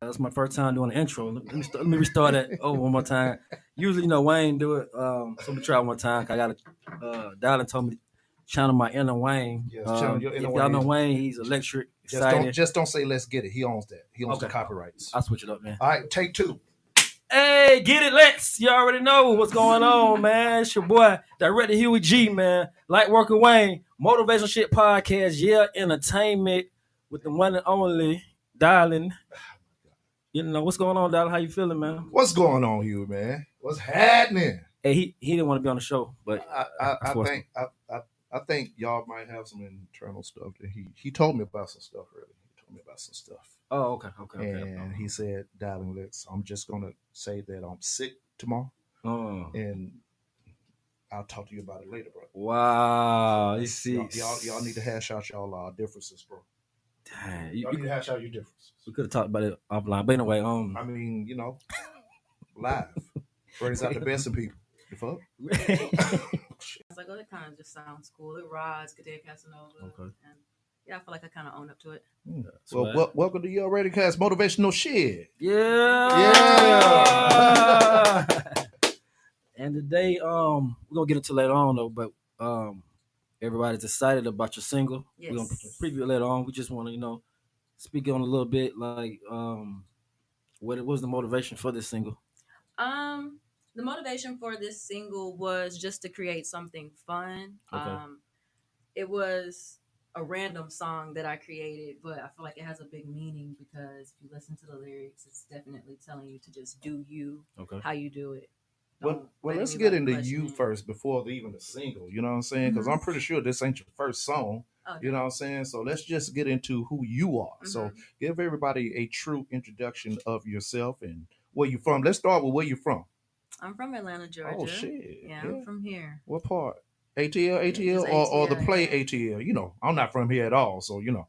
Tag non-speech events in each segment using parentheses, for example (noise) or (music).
That's my first time doing the intro. Let me, start, let me restart it. over one more time. (laughs) Usually, you know, Wayne do it. Um, so let me try one more time. I got a uh, Darlin told me to channel my inner Wayne. Yes, Um, channel your if y'all know Wayne. Wayne, he's electric, Just excited. don't just don't say let's get it. He owns that. He owns the copyrights. I'll switch it up, man. All right, take two. Hey, get it, let's. You already know what's going on, (laughs) man. It's your boy, Director Huey G, man. Light Worker Wayne, Motivational Shit Podcast, yeah, entertainment with the one and only Darling. (sighs) You know what's going on, Darling? How you feeling, man? What's going on, Hugh, man? What's happening? Hey, he, he didn't want to be on the show, but I, I, I think I, I, I think y'all might have some internal stuff that he he told me about some stuff really. He told me about some stuff. oh, okay, okay, okay. and he said, darling, let's I'm just gonna say that I'm sick tomorrow Oh, and I'll talk to you about it later, bro. wow, you see, Y'all, y'all, y'all need to hash out y'all uh, differences, bro. Dang, you- Y'all you- need to hash out your differences. we could have talked about it offline, but anyway, um, I mean, you know, (laughs) live brings out the best in (laughs) people. The fuck? (laughs) It's like, oh, that kind of just sounds cool. It rides, Kataya Casanova. Okay. And yeah, I feel like I kind of own up to it. Well, Swag. wel- welcome to Yale Radio Cast Motivational Shit. Yeah. Yeah. and today, um, we're gonna get into later on though, but um, everybody's excited about your single. Yes. We're gonna preview it later on. We just want to, you know, speak on a little bit, like, um, what was the motivation for this single? Um, the motivation for this single was just to create something fun. Okay. Um, it was a random song that I created, but I feel like it has a big meaning because if you listen to the lyrics, it's definitely telling you to just do you, Okay. how you do it. Well, Don't well, let let's get into you it. first before the, even the single. You know what I'm saying? Because Mhm. I'm pretty sure this ain't your first song. Oh, You know what I'm saying? So let's just get into who you are. So Mhm. give everybody a true introduction of yourself and where you're from. Let's start with where you're from. I'm from Atlanta, oh, Georgia. Oh shit! Yeah, I'm from here. What part? ATL, ATL, just or, or the play yeah. ATL? You know, I'm not from here at all, so you know.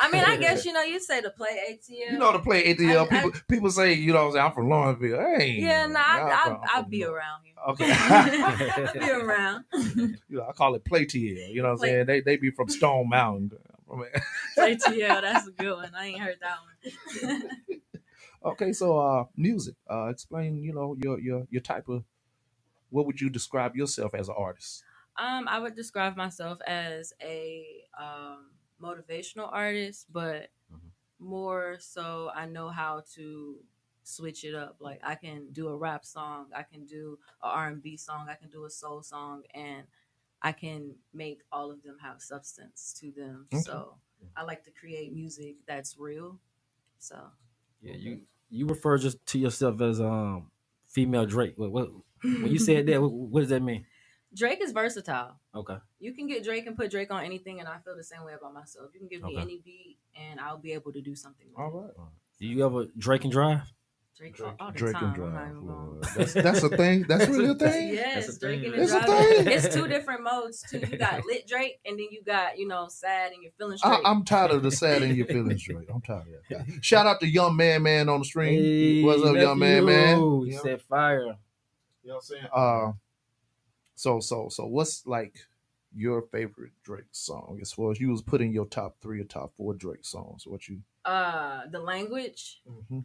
I mean, I guess (laughs) you know you say to play ATL. You know the play ATL. I- I- people people say, you know, I'm from Lawrenceville. Hey, Yeah, nah, I'm I, I, I'm I'll be around here. Okay. I'll be around. you know, I call it play TL. You know what I'm saying? They they be from Stone Mountain. ATL, that's a good one. I ain't heard that one. (laughs) okay, so uh music. Uh explain, you know, your your your type of what would you describe yourself as an artist? um, I would describe myself as a um, motivational artist, but Mhm. more so I know how to switch it up. Like I can do a rap song, I can do a R and B song, I can do a soul song, and I can make all of them have substance to them. Okay. So I like to create music that's real. So Yeah, you you refer just to yourself as um female Drake. What, what when you said that, what, what does that mean? Drake is versatile. Okay. You can get Drake and put Drake on anything, and I feel the same way about myself. You can give me Okay. any beat, and I'll be able to do something. With All it. Do you ever Drake and drive? Drake, Drake, all, all the Drake time. and I'm Drive. even That's that's a thing. That's (laughs) really a thing. Yes, That's a Drake thing. and It's a thing. It's two different modes too. You got lit Drake, and then you got you know sad and you're feeling straight. I, I'm tired of the sad in your feelings, Drake. I'm tired of that. (laughs) Shout out to young man man on the stream. Hey, What's up, young man, man? nephew. He Yeah. said fire. You know what I'm saying? Uh so so so what's like your favorite Drake song? As far as you was putting your top three or top four Drake songs, what you uh, the language. Mhm.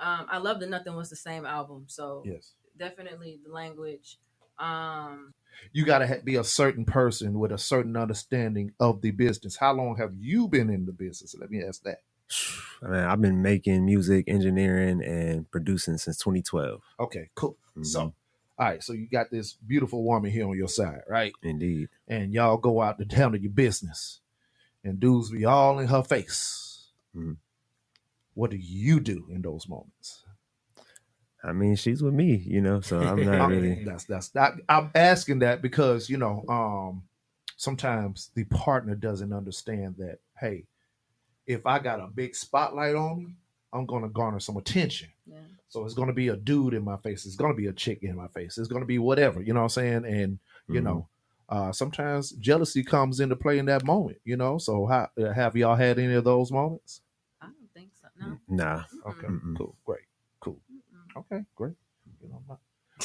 Um, I love the Nothing Was the Same album. So yes. definitely the language. Um, You gotta be a certain person with a certain understanding of the business. How long have you been in the business? Let me ask that. (sighs) I mean, I've been making music, engineering, and producing since 2012. Okay, cool. So, Mhm. all right, so you got this beautiful woman here on your side, right? indeed, And y'all go out to town to your business, and dudes be all in her face. Mhm. What do you do in those moments? I mean, she's with me, you know, so I'm (laughs) not really. That's that's that. I'm asking that because you know, um, sometimes the partner doesn't understand that. Hey, if I got a big spotlight on me, I'm gonna garner some attention. yeah. So it's gonna be a dude in my face. It's gonna be a chick in my face. It's gonna be whatever. You know what I'm saying? And You Mhm. know, uh, sometimes jealousy comes into play in that moment. You know, so how, uh, have y'all had any of those moments? I don't think so. No. Mm, nah. Okay, Mm-mm. cool, great, cool. Mm-mm. Okay, great. You know, I'm not-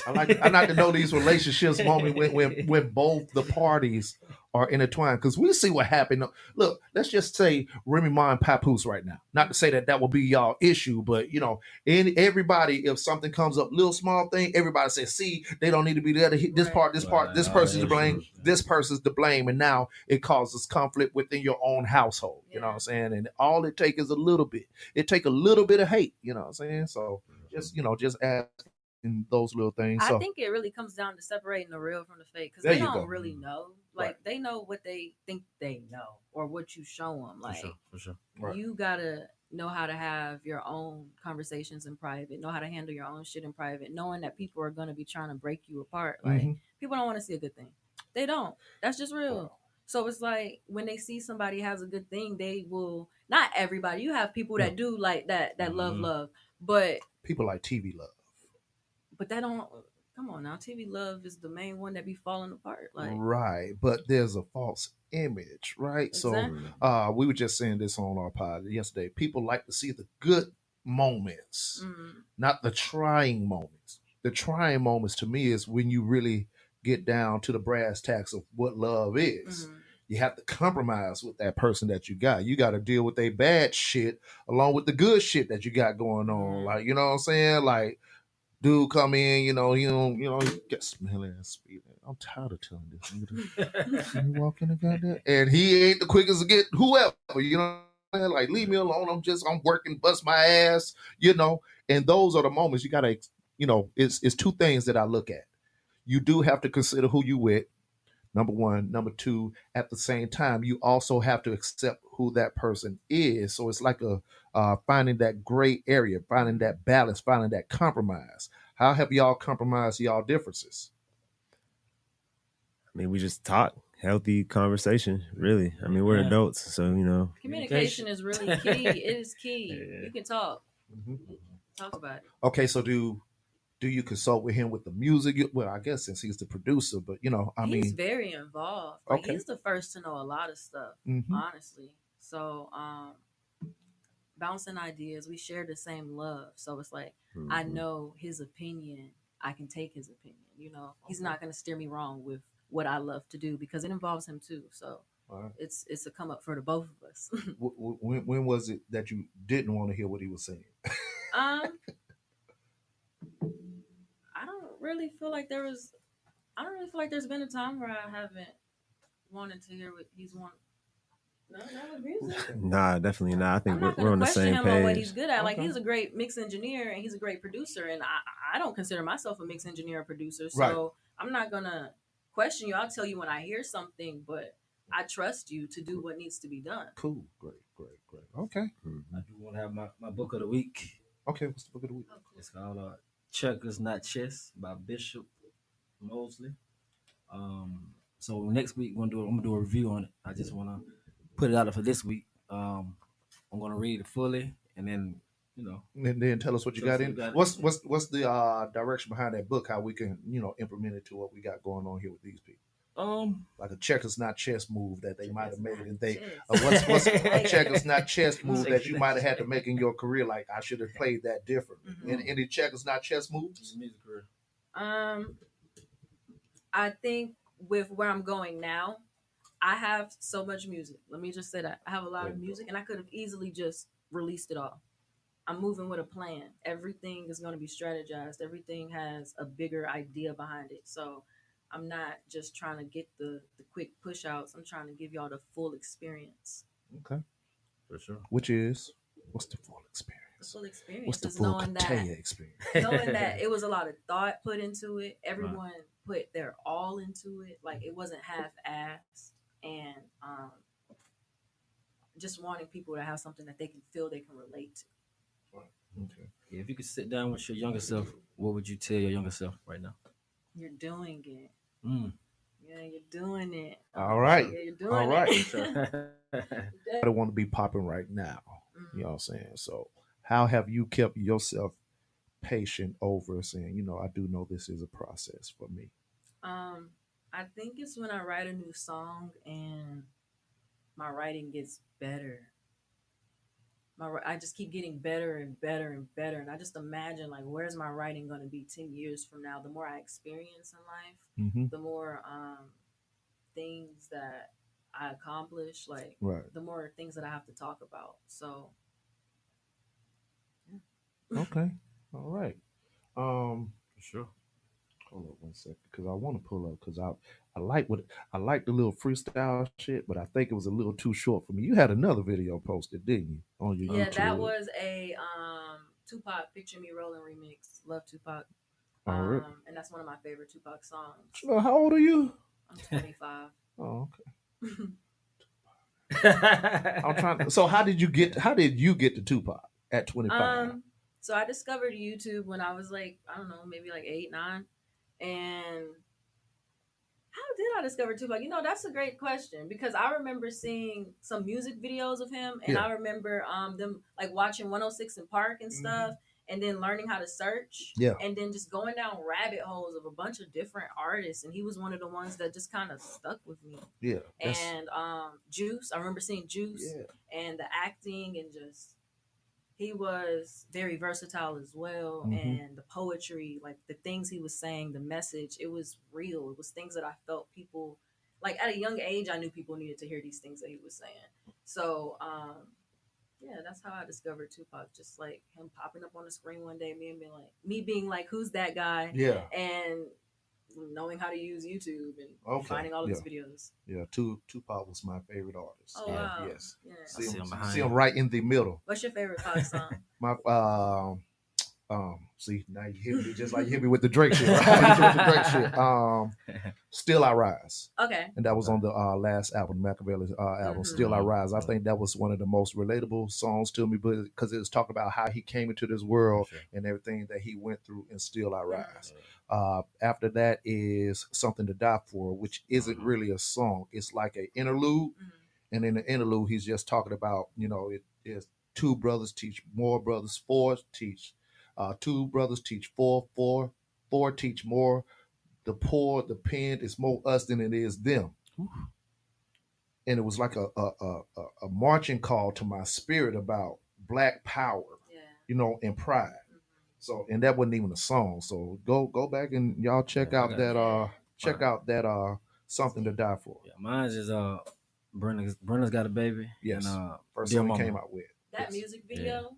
I like I like to know these relationships (laughs) moment when when when both the parties are intertwined because we see what happened. Look, let's just say Remy Ma and Papoose right now. Not to say that that will be y'all issue, but you know, in everybody, if something comes up, little small thing, everybody says, "See, they don't need to be there to hit this Right. part, this part, this person's to blame, issues, this person's to blame," and now it causes conflict within your own household. You know what I'm saying? And all it takes is a little bit. It take a little bit of hate. You know what I'm saying? So just you know, just ask in those little things. I think it really comes down to separating the real from the fake because they don't go. really know. Like they know what they think they know or what you show them. For Like sure, for sure. Right. you gotta know how to have your own conversations in private, know how to handle your own shit in private, knowing that people are gonna be trying to break you apart. Like Mhm. people don't want to see a good thing. They don't. That's just real. So it's like when they see somebody has a good thing, they will. Not everybody. You have people that do like that that love Mhm. love, but people like TV love. But that don't. Come on now, TV love is the main one that be falling apart. Like right, but there's a false image, right? So uh we were just saying this on our pod yesterday. People like to see the good moments, mm, not the trying moments. The trying moments to me is when you really get down to the brass tacks of what love is. mhm. You have to compromise with that person that you got. You got to deal with their bad shit along with the good shit that you got going on. Mhm. Like, you know what I'm saying? Like, dude come in, you know, you know, you know, he get smelling and speeding. I'm tired of telling this nigga. (laughs) you walk in the goddamn, and he ain't the quickest to get whoever. You know, what I'm saying? like leave me alone. I'm just I'm working, bust my ass. You know, and those are the moments you gotta, you know, it's it's two things that I look at. You do have to consider who you with. Number one, number two. At the same time, you also have to accept who that person is. So it's like a uh, finding that gray area, finding that balance, finding that compromise. How have y'all compromised y'all differences? I mean, we just talk healthy conversation. Really, I mean, we're Yeah. adults, so you know. communication is really key. it is key. (laughs) Yeah. You can talk, talk about it. Okay, so do do you consult with him with the music? You- Well, I guess since he's the producer, but you know, I he's mean, he's very involved. Like Okay. he's the first to know a lot of stuff, mhm. honestly. So, um, bouncing ideas, we share the same love. So it's like I mhm. know his opinion. I can take his opinion. You know, he's Okay. not going to steer me wrong with what I love to do because it involves him too. So All right. it's it's a come up for the both of us. (laughs) W- w- when, when was it that you didn't want to hear what he was saying? um, I don't really feel like there was. I don't really feel like there's been a time where I haven't wanted to hear what he's wanting. No, not with music. (laughs) Nah, definitely not. I think I'm we're, not we're gonna on the question same him on what he's good at. Like Okay. he's a great mix engineer and he's a great producer, and I I don't consider myself a mix engineer or producer, so Right. I'm not gonna question you. I'll tell you when I hear something, but I trust you to do what needs to be done. Cool, great, great, great. Okay, Mhm. I do want to have my, my book of the week. okay. What's the book of the week? It's called uh, Checkers Not Chess by Bishop Mosley. Um, so next week we're gonna do I'm gonna do a review on it. I just wanna put it out for this week. Um, I'm gonna read it fully and then you know And then tell us what you got in. got. What's what's what's the uh, direction behind that book? How we can you know implement it to what we got going on here with these people? Um Like a checkers not chess move that they might have made, and they uh, what's what's a (laughs) Like- checkers not chess (laughs) move that you might have had to make in your career? Like I should have played that differently. Mhm. Any, any checkers not chess moves? music career. Um, I think with where I'm going now, I have so much music. Let me just say that I have a lot of music, and I could have easily just released it all. I'm moving with a plan. Everything is going to be strategized. Everything has a bigger idea behind it. So I'm not just trying to get the the quick push outs. I'm trying to give y'all the full experience. Okay, For sure. which is what's the full experience? The full experience What's the is full knowing that experience? (laughs) knowing that it was a lot of thought put into it. Everyone put their all into it. Like it wasn't half assed and um just wanting people to have something that they can feel they can relate to. Right. Okay. if you could sit down with your younger self, what would you tell your younger self right now? You're doing it. Mm. Yeah, you're doing it. All right. Yeah, you're doing All right. it. (laughs) (laughs) I don't want to be popping right now. Mhm. You know what I'm saying? So, how have you kept yourself patient over saying, you know, I do know this is a process for me? Um, I think it's when I write a new song and my writing gets better. My I just keep getting better and better and better, and I just imagine like where's my writing going to be ten years from now? The more I experience in life, Mm-hmm. the more um, things that I accomplish, like Right. the more things that I have to talk about. So Okay. All right. Um, Sure. Hold up one second, because I want to pull up because I I like what I like the little freestyle shit, but I think it was a little too short for me. You had another video posted, didn't you? On your yeah, YouTube. that was a um, Tupac "Picture Me Rolling" remix. Love Tupac, Oh, um, really? and that's one of my favorite Tupac songs. How old are you? I'm 25. (laughs) Oh, okay. (laughs) I'm trying. To, so how did you get? How did you get to Tupac at 25? Um, so I discovered YouTube when I was like, I don't know, maybe like eight, nine. And how did I discover Tupac? You know, that's a great question because I remember seeing some music videos of him and Yeah. I remember um them like watching 106 & Park and stuff and then learning how to search. Mm-hmm. Yeah. And then just going down rabbit holes of a bunch of different artists. And he was one of the ones that just kind of stuck with me. yeah. And um Juice, I remember seeing Juice yeah. and the acting and just he was very versatile as well Mhm. and the poetry like the things he was saying the message it was real it was things that i felt people like at a young age i knew people needed to hear these things that he was saying so um yeah that's how i discovered tupac just like him popping up on the screen one day me and being like me being like who's that guy Yeah. and knowing how to use youtube and Okay, finding all of yeah. his videos Yeah. Tu- Tupac was my favorite artist. oh Yeah, wow Yes. yeah. See see him, him see him right in the middle. what's your favorite pop song (laughs) My um um see now you hit me just like you hit me with the Drake shit. (laughs) Right? You hit me with the Drake shit. Um (laughs) Still I Rise. okay And that was on the uh, last album, Makaveli uh, album, Mhm. Still I Rise. I think that was one of the most relatable songs to me because it was talking about how he came into this world Sure. and everything that he went through and Still I Rise. Uh, after that is Something to Die For, which isn't really a song. It's like an interlude. Mhm. And in the interlude, he's just talking about, you know, it is two brothers teach more brothers, four teach, uh, two brothers teach four, four, four teach more. The poor, the pen is more us than it is them. Oof. And it was like a, a, a, a- a marching call to my spirit about black power, yeah you know, and pride. Mhm. So, and that wasn't even a song. So go go back and y'all check Yeah, out got that uh check Fine. out that uh something to die for. Yeah, mine's is uh Brenda's Brenda's got a baby. Yes. And, uh, First Dear song came out with. That Yes. music video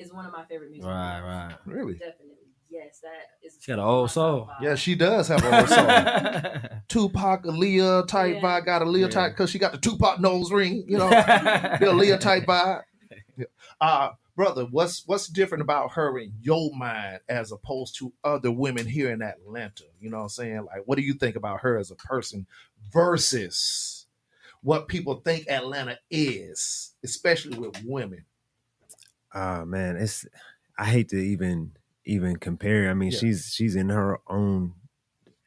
is one of my favorite music right, videos. right. Really? Definitely. Yes, that is. She got an old soul. five. Yeah, she does have an old soul. (laughs) Tupac, Aaliyah type Yeah. vibe. Got Aaliyah Yeah. type because she got the Tupac nose ring. You know, (laughs) the Aaliyah type vibe. Yeah. Uh, brother, what's what's different about her in your mind as opposed to other women here in Atlanta? You know what I'm saying? Like, what do you think about her as a person versus what people think Atlanta is, especially with women? Ah man, it's I hate to even even compare. I mean, Yeah. she's she's in her own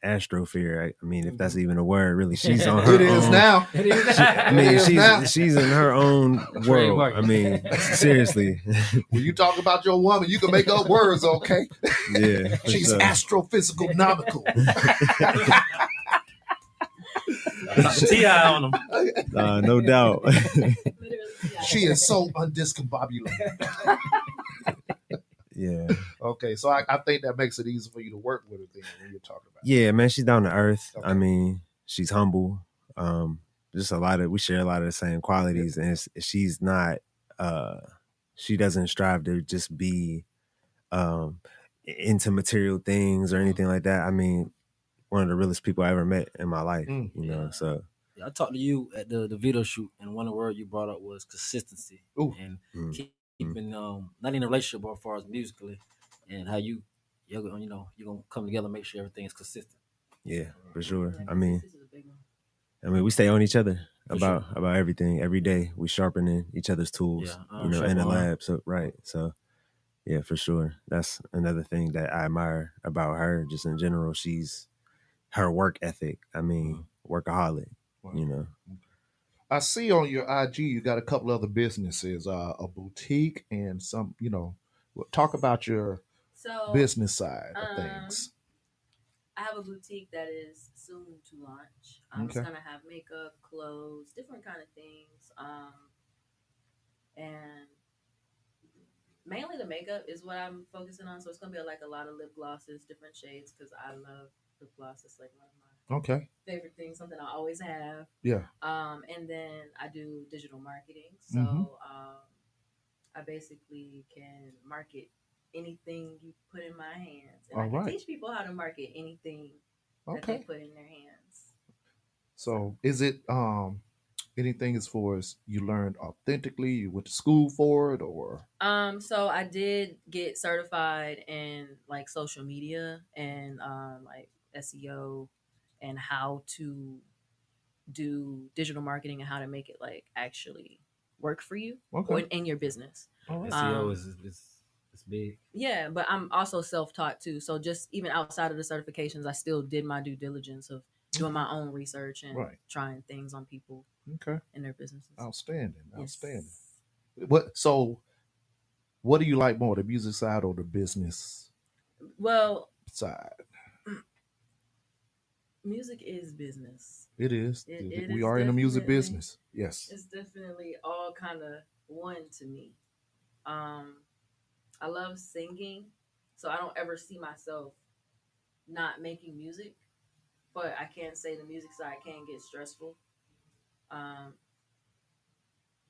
astrosphere. I, I mean, if that's even a word, really, she's (laughs) on her Mm-hmm. It is own. now. It is. (laughs) I It mean, is now. she's she's in her own (laughs) world. I mean, seriously, When you talk about your woman, you can make up words, okay? yeah. She's sure. astrophysical nomical. Ti on them. Uh, no doubt. Yeah. she is so undiscombobulated. (laughs) yeah, Okay, so I, I think that makes it easy for you to work with her then when you're talking about. yeah, man. She's down to earth. Okay. I mean, she's humble. Um, just a lot of we share a lot of the same qualities, and it's, she's not. uh She doesn't strive to just be um into material things or anything like that. I mean, one of the realest people I ever met in my life. Mm. you know, Yeah. so I talked to you at the, the video shoot, and one of the words you brought up was consistency. Ooh. And Mm. keep- keeping um not in a relationship, but as far as musically, and how you you're gonna you know you're gonna come together, and make sure everything's consistent. yeah, for sure. I mean, this is a big one. I mean, we stay on each other For about about everything every day. We sharpening each other's tools, Yeah, you um, know, in the lab. So right, so yeah, for sure. That's another thing that I admire about her, just in general. She's her work ethic. I mean, workaholic. You know, I see on your IG you got a couple other businesses, uh, a boutique and some, you know, talk about your So business side of um, things. I have a boutique that is soon to launch. I'm Okay. just gonna have makeup, clothes, different kind of things. Um, and mainly the makeup is what I'm focusing on. So it's gonna be like a lot of lip glosses, different shades, because I love lip gloss. It's like one of my Okay. favorite thing, something I always have. Yeah. Um, and then I do digital marketing. So Mhm. um, I basically can market anything you put in my hands. And I can right. teach people how to market anything that they put in their hands. So is it um anything as far as you learned authentically, you went to school for it or Um, so I did get certified in like social media and um, like SEO and how to do digital marketing and how to make it like actually work for you or in, in your business. All right. SEO Um, is is is big. Yeah, but I'm also self-taught too. So just even outside of the certifications, I still did my due diligence of doing my own research and Right. trying things on people Okay. and their businesses. Outstanding. Yes. Outstanding. What so what do you like more, the music side or the business Well, side? Music is business. It is. It- it we is are in the music business. Yes. It's definitely all kind of one to me. Um, I love singing, so I don't ever see myself not making music. But I can say the music side can get stressful. Um,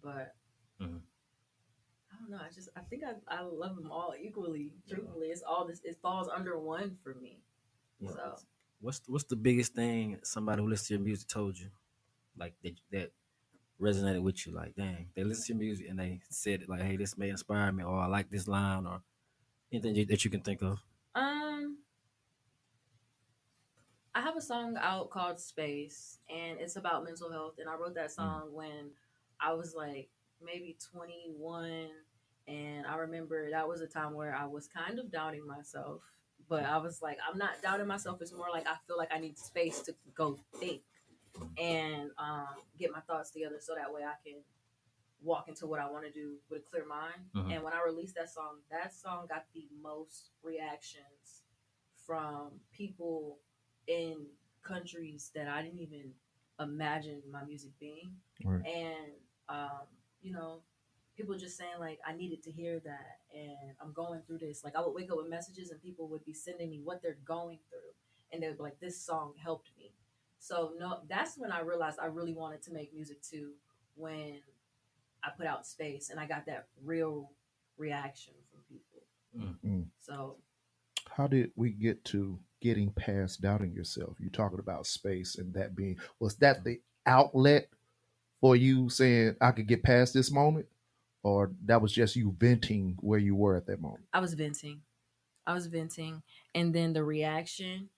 but Mhm. I don't know. I just I think I, I love them all equally. Truthfully, it's all this. It falls under one for me. Yeah. So What's what's the biggest thing somebody who listens to your music told you, like that that resonated with you? Like, dang, they listen to your music and they said like, hey, this may inspire me, or I like this line, or anything that you can think of. Um, I have a song out called Space, and it's about mental health. And I wrote that song when I was like maybe 21. And I remember that was a time where I was kind of doubting myself. But I was like, I'm not doubting myself. It's more like I feel like I need space to go think and um, get my thoughts together so that way I can walk into what I want to do with a clear mind. Mhm. And when I released that song, that song got the most reactions from people in countries that I didn't even imagine my music being. Right. And, um, you know, people just saying, like, I needed to hear that. And I'm going through this. Like, I would wake up with messages and people would be sending me what they're going through. And they would be like, this song helped me. So, no, that's when I realized I really wanted to make music too, when I put out space and I got that real reaction from people. Mm. So, How did we get to getting past doubting yourself? You're talking about space and that being was that the outlet for you saying I could get past this moment? Or that was just you venting where you were at that moment? I was venting. I was venting. And then the reaction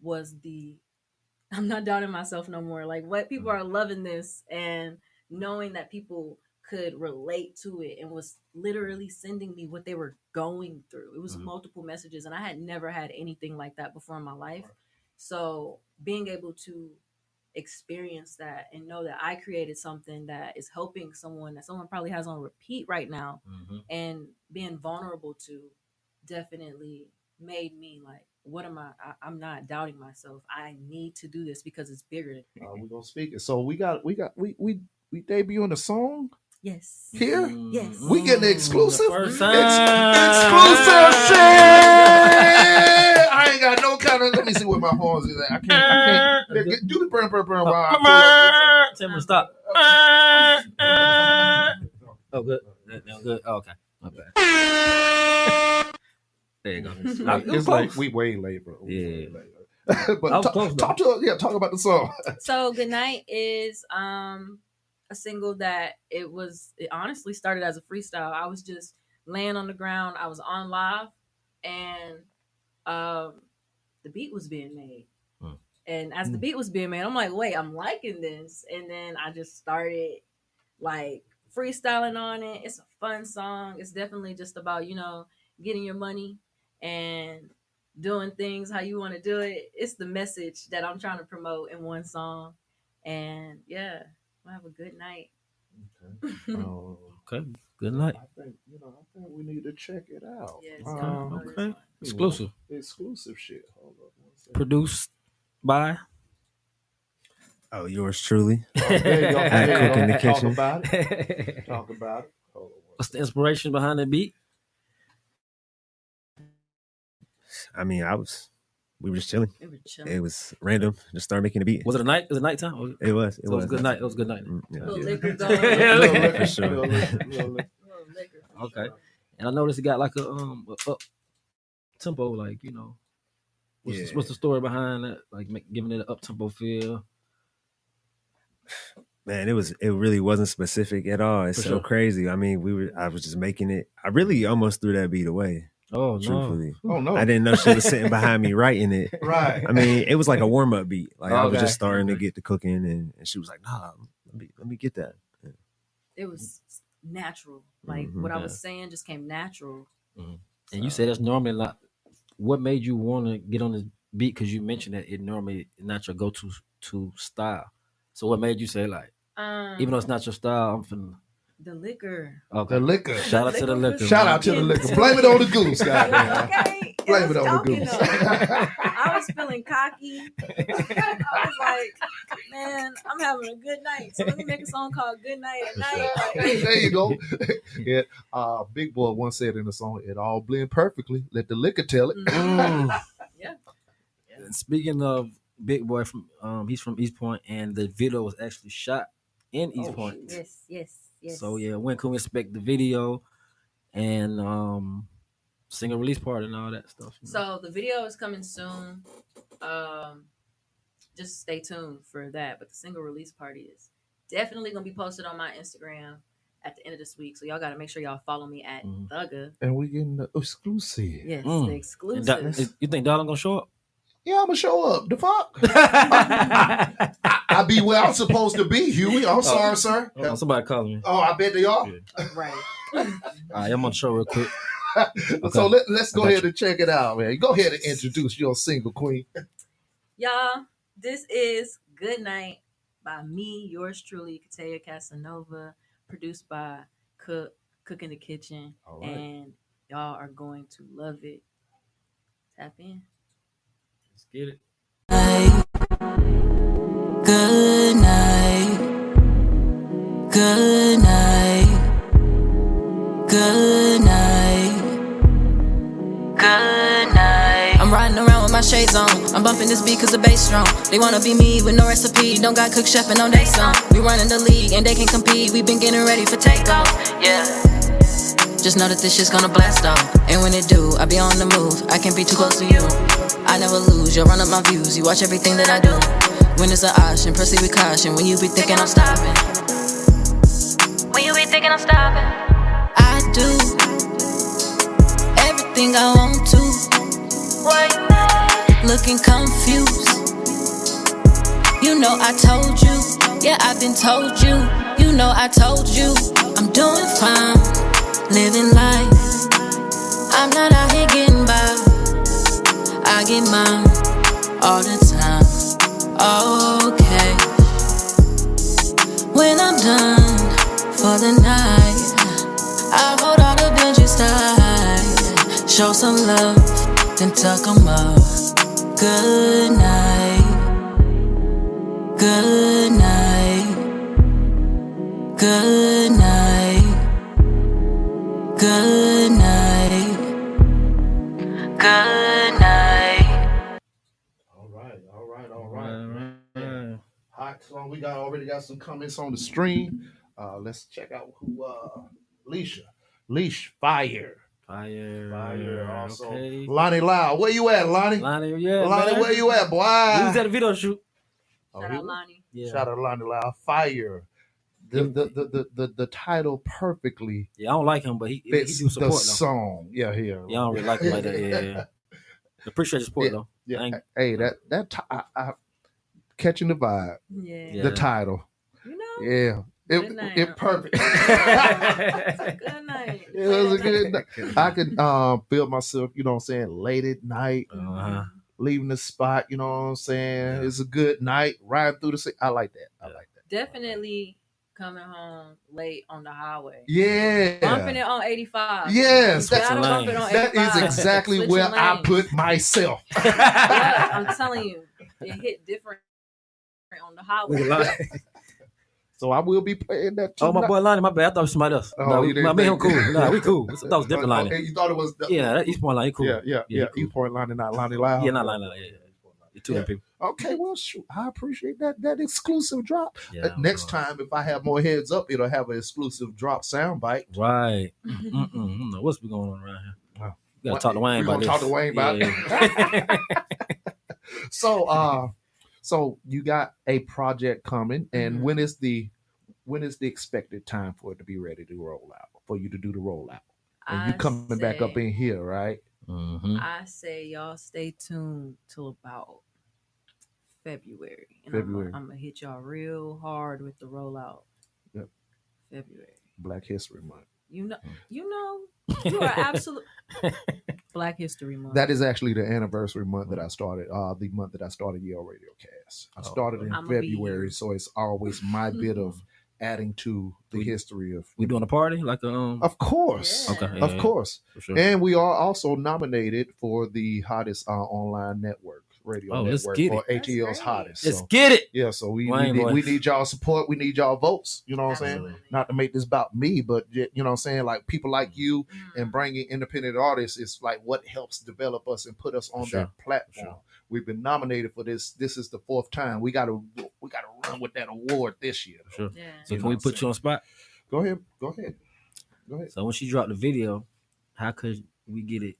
was the (laughs) I'm not doubting myself no more. Like what people are loving this and knowing that people could relate to it and was literally sending me what they were going through. It was Mhm. multiple messages and I had never had anything like that before in my life. So being able to experience that and know that I created something that is helping someone that someone probably has on repeat right now Mm-hmm. and being vulnerable to definitely made me like what am I, I i'm not doubting myself i need to do this because it's bigger than Uh, we're gonna speak it. So we got we got we we we debuting a song yes here. Yes. We getting the exclusive? Ex- exclusive shit. I ain't got no kind of. Let me see where my horns is at. I can't. I can't. Get- Do the burn, burn, burn. while I pull up Tell me to stop. Oh, good. That- that good. Oh, okay. My bad. There you go. (laughs) this. I- it was It's like we way late, bro. We Yeah. but talk, close, talk to us. Yeah, talk about the song. (laughs) so good night is um a single that it was it honestly started as a freestyle i was just laying on the ground i was on live and um the beat was being made. And as the Hmm. beat was being made i'm like wait i'm liking this and then i just started like freestyling on it it's a fun song it's definitely just about you know getting your money and doing things how you want to do it it's the message that i'm trying to promote in one song and yeah we'll have a good night Oh, (laughs) Okay. Good night. I think you know. I think we need to check it out. Yes, Um, y'all know okay. Exclusive. exclusive shit. Hold up. one produced by. Oh, yours truly. Oh, there you. I There cook go. in the Talk kitchen. about it. (laughs) Talk about it. Hold on. the inspiration behind the beat? I mean, I was, we were just chilling. We were chilling. It was random. Just started making a beat. Was it a night? Was it nighttime? Was it, It was. It so it was was a good night. It was a good night. Mm, yeah. Little liquor (laughs) going. Little Little liquor. liquor, sure. little liquor, little (laughs) liquor. Little liquor. for Okay. And I noticed it got like a um a up tempo, like you know. What's, Yeah. the, what's the story behind that? Like make, giving it an up tempo feel. Man, it was. It really wasn't specific at all. It's For so sure. crazy. I mean, we were. I was just making it. I really almost threw that beat away. Oh no! Truthfully, Oh no! I didn't know she was sitting (laughs) behind me writing it. Right. I mean, it was like a warm up beat. Like I was just starting to get to cooking, and, and she was like, "Nah, let me let me get that." It was natural. Like Mhm. what I was saying just came natural. And you said that's normally not. What made you want to get on this beat? Because you mentioned that it normally not your go to to style. So what made you say like, Um, even though it's not your style, I'm finna. the liquor. Okay. The liquor. Shout out to the liquor. Shout out to the liquor. (laughs) Blame it on the goose, goddamn. okay. Blame was it on the joking, goose. (laughs) though. I was feeling cocky. I was like, man, I'm having a good night. So let me make a song called Good Night at Night. Like, there you go. (laughs) yeah, uh, Big Boi once said in the song, "It all blend perfectly. Let the liquor tell it." Mm. (laughs) Yeah. And speaking of Big Boi from, um, he's from East Point, and the video was actually shot in East Oh, Point. yes, yes, yes. So yeah, when can we expect the video and um single release party and all that stuff? you know? So the video is coming soon. Um, just stay tuned for that. But the single release party is definitely gonna be posted on my Instagram at the end of this week. So y'all gotta make sure y'all follow me at. Thugga. And we getting the exclusive. Yes, Mm. the exclusive. Da- is- you think Darlin gonna show up? Yeah, I'm gonna show up. The fuck? (laughs) I, I be where I'm supposed to be, Huey. I'm sorry, sir. Oh, somebody calling me. Oh, I bet they are. right. All right, I'm on the show real quick. (laughs) So let, let's go got ahead and check it out, man. Go ahead and introduce your single queen. (laughs) Y'all, this is Good Night by me, yours truly, Kataya Casanova, produced by Cook, Cook in the Kitchen. All And y'all are going to love it. Tap in. Let's get it. Good night. Good night. My shades on. I'm bumping this beat cause the bass strong. They wanna be me with no recipe. Don't got cook chefing on they song. We running the league and they can compete. We been getting ready for takeoff. Yeah. Just know that this shit's gonna blast off. And when it do, I be on the move. I can't be too close to you. I never lose, you run up my views. You watch everything that I do. When it's an option, proceed with caution. When you be thinking I'm stopping. When you be thinking I'm stopping. I do everything I want to. Looking confused. You know I told you. Yeah, I've been told you. You know I told you. I'm doing fine. Living life. I'm not out here getting by. I get mine all the time. Okay. When I'm done for the night, I hold all the benches tight. Show some love, then tuck 'em up. Good night. Good night. Good night. Good night. Good night. All right, all right, all All right. right, all right. Hot song. We got already got some comments on the stream. Uh, let's check out who uh Leisha. Leash Fire. Fire. Fire also. Okay. Lonnie Lau. Where you at, Lonnie? Lonnie, yeah. Lonnie, man. where you at, boy? We was at the video shoot. Oh, Shout he- out Lonnie. Yeah. Shout out Lonnie Lau. Fire. The, the, the, the, the, the title perfectly Yeah, I don't like him, but he, he fits do the support though. song. Yeah, here. Uh, yeah, I don't really like him like that. Yeah, yeah, yeah. (laughs) Appreciate your support Yeah. though. Yeah. Thank- Hey, that that ti- I, I, catching the vibe. Yeah. Yeah. The title. You know? Yeah. It, Good night. it perfect. (laughs) Good night. (laughs) It was a good night. I could um feel myself, you know what I'm saying, late at night, Uh-huh. leaving the spot, you know what I'm saying? Yeah. It's a good night, riding through the city. I like that. I like that. Definitely coming home late on the highway. Yeah. Bumping it on 85. Yes, You that's bump it on that is exactly Switching where I put myself. (laughs) Yeah, I'm telling you, it hit different on the highway. Nigga lying. So I will be playing that. oh, my tonight. boy Lonnie, my bad. I thought it was somebody else. Oh, no, you we, didn't I mean, him think- cool. Nah, we cool. I thought it was (laughs) different Okay, Lonnie. you thought it was the, Yeah, that East Point Lonnie, cool. yeah, yeah, Yeah, yeah. he East Point Lonnie, not Lonnie Loud. Yeah, not Lonnie. Yeah, yeah. yeah. Two Yeah. people. Okay, well, shoot, I appreciate that that exclusive drop. Yeah, Next bro. time, if I have more heads up, it'll have an exclusive drop soundbite. Right. (laughs) Mm-mm. I what's been going on around here. Wow. We gotta talk to Wayne about this. talk to Wayne about yeah. (laughs) So, uh, so you got a project coming, and Mhm. when is the when is the expected time for it to be ready to roll out? For you to do the rollout, and you I coming back up in here, right? Mhm. I say y'all stay tuned till about February. And February. I'm gonna hit y'all real hard with the rollout. Yep. February. Black History Month. You know, you know, (laughs) you are absolute (laughs) Black History Month. That is actually the anniversary month that I started. Uh, the month that I started Yale Radio Cast. I Oh, started in I'ma February, so it's always my bit of adding to the We- history of. we doing a party like a um. Of course, Yeah. Okay. of yeah, course, For sure. and we are also nominated for the hottest uh, online network, radio Oh, let's network get for it. That's ATL's hottest. Let's So, get it. yeah, so we we need, we need y'all support. We need y'all votes. You know what I'm saying? Not to make this about me, but you know what I'm saying. Like people like you Mm. and bringing independent artists is like what helps develop us and put us on sure. that platform. sure. We've been nominated for this. This is the fourth time. We gotta we gotta run with that award this year. Sure. Yeah. So You can we what I'm put you on spot? Go ahead. Go ahead. Go ahead. So when she dropped the video, how could we get it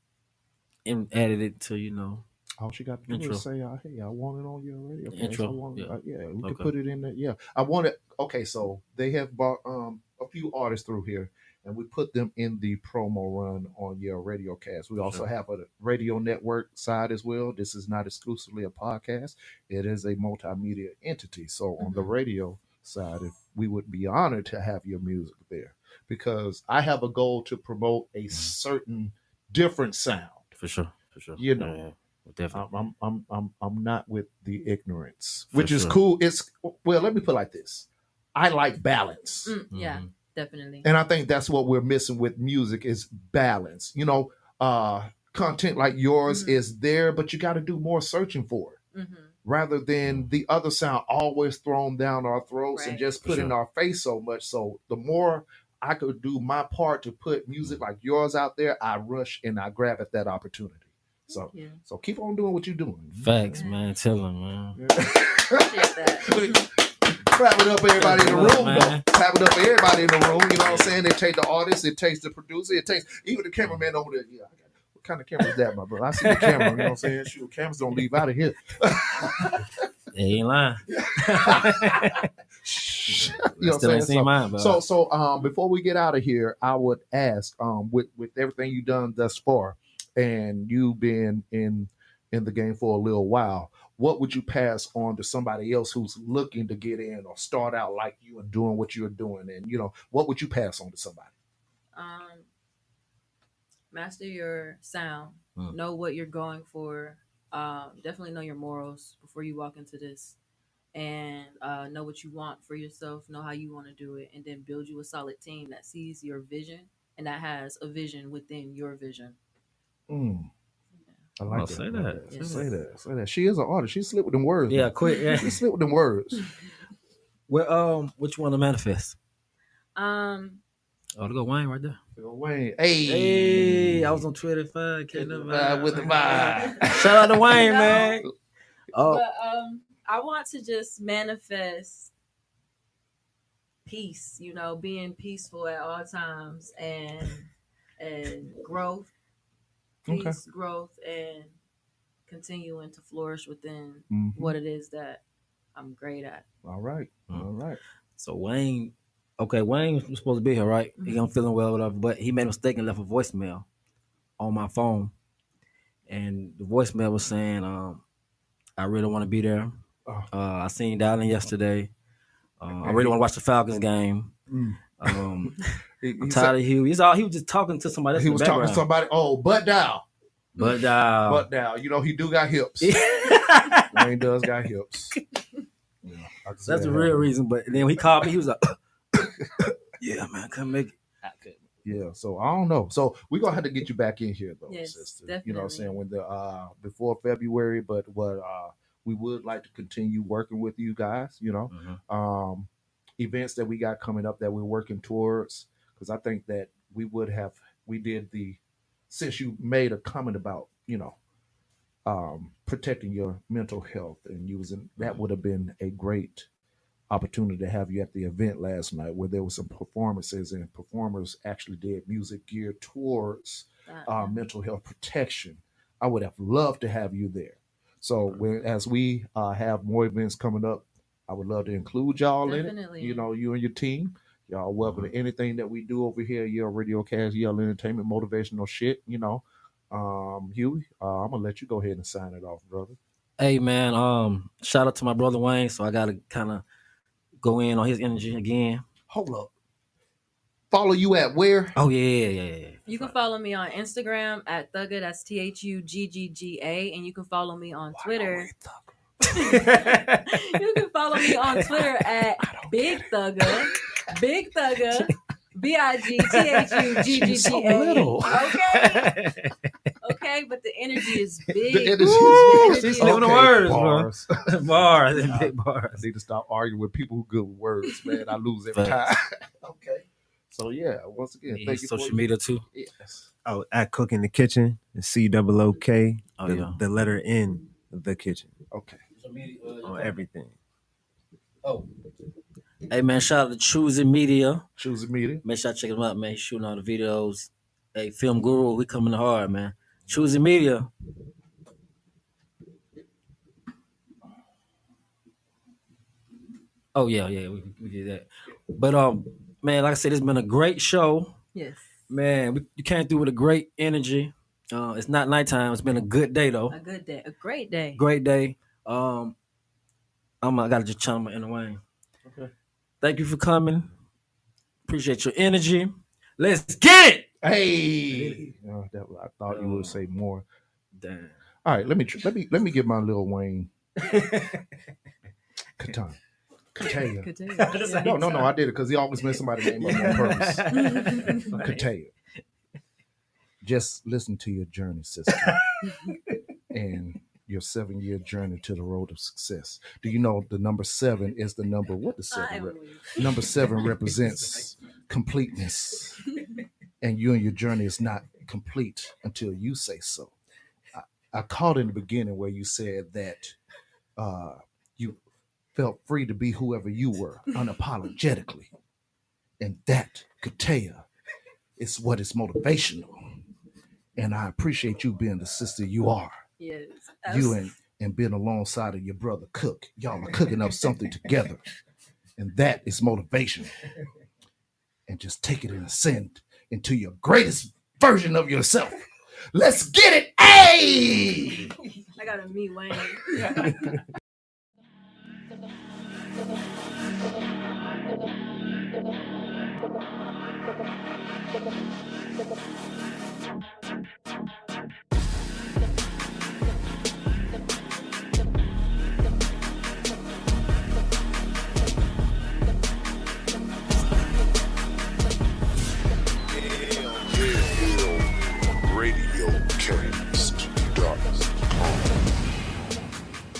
and added it to you know? All she got to do Intro. is say, uh, "Hey, I want it on your radio." Intro, I want, yeah. uh, yeah, we Okay. could put it in there. Yeah, I want it. Okay, so they have brought um a few artists through here, and we put them in the promo run on Yale Radio Cast. We also Sure. have a radio network side as well. This is not exclusively a podcast; it is a multimedia entity. So on the Mhm. radio side, if we would be honored to have your music there, because I have a goal to promote a certain different sound. For sure. For sure. You know. Yeah, definitely. I'm, I'm, I'm, I'm, I'm not with the ignorance, For which is sure. cool. It's well, let me put it like this: I like balance, Mm, yeah, Mhm. definitely. and I think that's what we're missing with music is balance. You know, uh, content like yours Mhm. is there, but you got to do more searching for it hmm rather than the other sound always thrown down our throats and just For put in our face so much. So the more I could do my part to put music like yours out there, I rush and I grab at that opportunity. So, Yeah. so keep on doing what you're doing. Facts, man. Tell them, man. Appreciate. (laughs) Clap it up, everybody in the room. man. Though. Clap it up, for everybody in the room. You know what I'm saying? It takes the artist, it takes the producer, it takes even the cameraman over there. Yeah, I got, what kind of camera is that, my brother? I see the camera. You know what I'm saying? Shoot, cameras don't leave out of here. He ain't lying. (laughs) you know what Still I'm ain't saying? seen So, mine, but so, so, um, before we get out of here, I would ask, um, with with everything you've done thus far, and you've been in in the game for a little while, what would you pass on to somebody else who's looking to get in or start out like you and doing what you're doing? And you know, what would you pass on to somebody? Um, master your sound. Mm. Know what you're going for. Um, definitely know your morals before you walk into this, and uh, know what you want for yourself. Know how you want to do it, and then build you a solid team that sees your vision and that has a vision within your vision. Mm. I like Oh, that. say I like that. Say Say that. that. Say that. She is an artist. She slipped with them words. yeah, man. quick. Yeah. She slipped with them words. (laughs) Well, um, which one to manifest? Um, Oh, to go Wayne right there. Phil Wayne. Hey. Hey, I was on Twitter. Five, With the vibe, with the vibe. Shout out to Wayne, (laughs) No. man. Oh, but um, I want to just manifest peace. You know, being peaceful at all times, and and growth, Okay. peace, growth, and continuing to flourish within Mhm. what it is that I'm great at. All right. Mm. All right. so Wayne. Okay, Wayne was supposed to be here, right? He I'm feeling well, whatever. But he made a mistake and left a voicemail on my phone, and the voicemail was saying, um, "I really want to be there. Oh. Uh, I seen Dallin yesterday. Uh, I really want to watch the Falcons game. Mm. Um, (laughs) He, I'm he tired of Hugh. He's all he was just talking to somebody. said- he was the talking to somebody. Oh, butt down. But uh, Butt down. You know, he do got hips. (laughs) Wayne does got hips. (laughs) Yeah, I can That's that the real happening. reason. But then he called me. He was like, (coughs) Yeah, man, couldn't make it. I couldn't. Yeah, so I don't know. So we're gonna have to get you back in here though, Yes, sister. You know what I'm saying? When the uh before February, but what uh we would like to continue working with you guys, you know. Um events that we got coming up that we're working towards. Because I think that we would have we did the since you made a comment about, you know, um protecting your mental health and using that would have been a great opportunity to have you at the event last night where there were some performances and performers actually did music geared towards Uh, mental health protection. I would have loved to have you there. So when, as we uh, have more events coming up, I would love to include y'all in it. You know, you and your team. Y'all welcome to anything that we do over here. Yale Radio Cast, Yale Entertainment, motivational shit. You know, um, Huey, uh, I'm gonna let you go ahead and sign it off, brother. Hey man, um, shout out to my brother Wayne. So I gotta kind of go in on his energy again. Hold up. Follow you at where? Oh yeah, yeah, yeah, yeah. You can follow me on Instagram at Thugga. That's T H U G G G A, and you can follow me on Twitter. (laughs) you can follow me on Twitter (laughs) at Big Thugger. Big Thugger. B I G T H U G G She's so G A. Okay. Okay, but the energy is (laughs) big. The energy is Woo! big. She's living the words, bro. bars. bars and big I need to stop arguing with people who good with words, man. I lose every time. Okay. So yeah, once again, Yeah, thank you. social for media too. Yes. Oh, at Cook in the Kitchen, C double O K, Oh, the, yeah. the letter N, the kitchen Okay. On everything. Oh. Hey man, shout out to Choosing Media. Choosing media. Make sure I check them out, man. He's shooting all the videos. Hey, Film Guru, we coming hard, man. Choosing Media. Oh yeah, yeah, we, we did that. But um, man, like I said, it's been a great show. Yes. Man, we, you came through with a great energy. Uh, it's not nighttime. It's been a good day though. A good day. A great day. Great day. Um, I'm I gotta just channel my inner Wayne. Okay. Thank you for coming. Appreciate your energy. Let's get it. Hey. Oh, that, I thought you would say more. Damn. All right, let me tr- let me let me get my little Wayne (laughs) Katan. Kataya. Good day. No, no, no. I did it because he always messed somebody's name up on purpose. (laughs) Kataya. Just listen to your journey, sister, (laughs) and your seven-year journey to the road of success. Do you know the number seven is the number? What the seven? Rep- number seven (laughs) represents completeness, and you and your journey is not complete until you say so. I, I caught in the beginning where you said that uh, you felt free to be whoever you were unapologetically, and that Kataya is what is motivational. And I appreciate you being the sister you are. Yes. You and and being alongside of your brother Cook. Y'all are cooking up something (laughs) together. And that is motivation. And just take it and ascend into your greatest version of yourself. Let's get it. Hey! (laughs) I gotta meet Wayne. (laughs)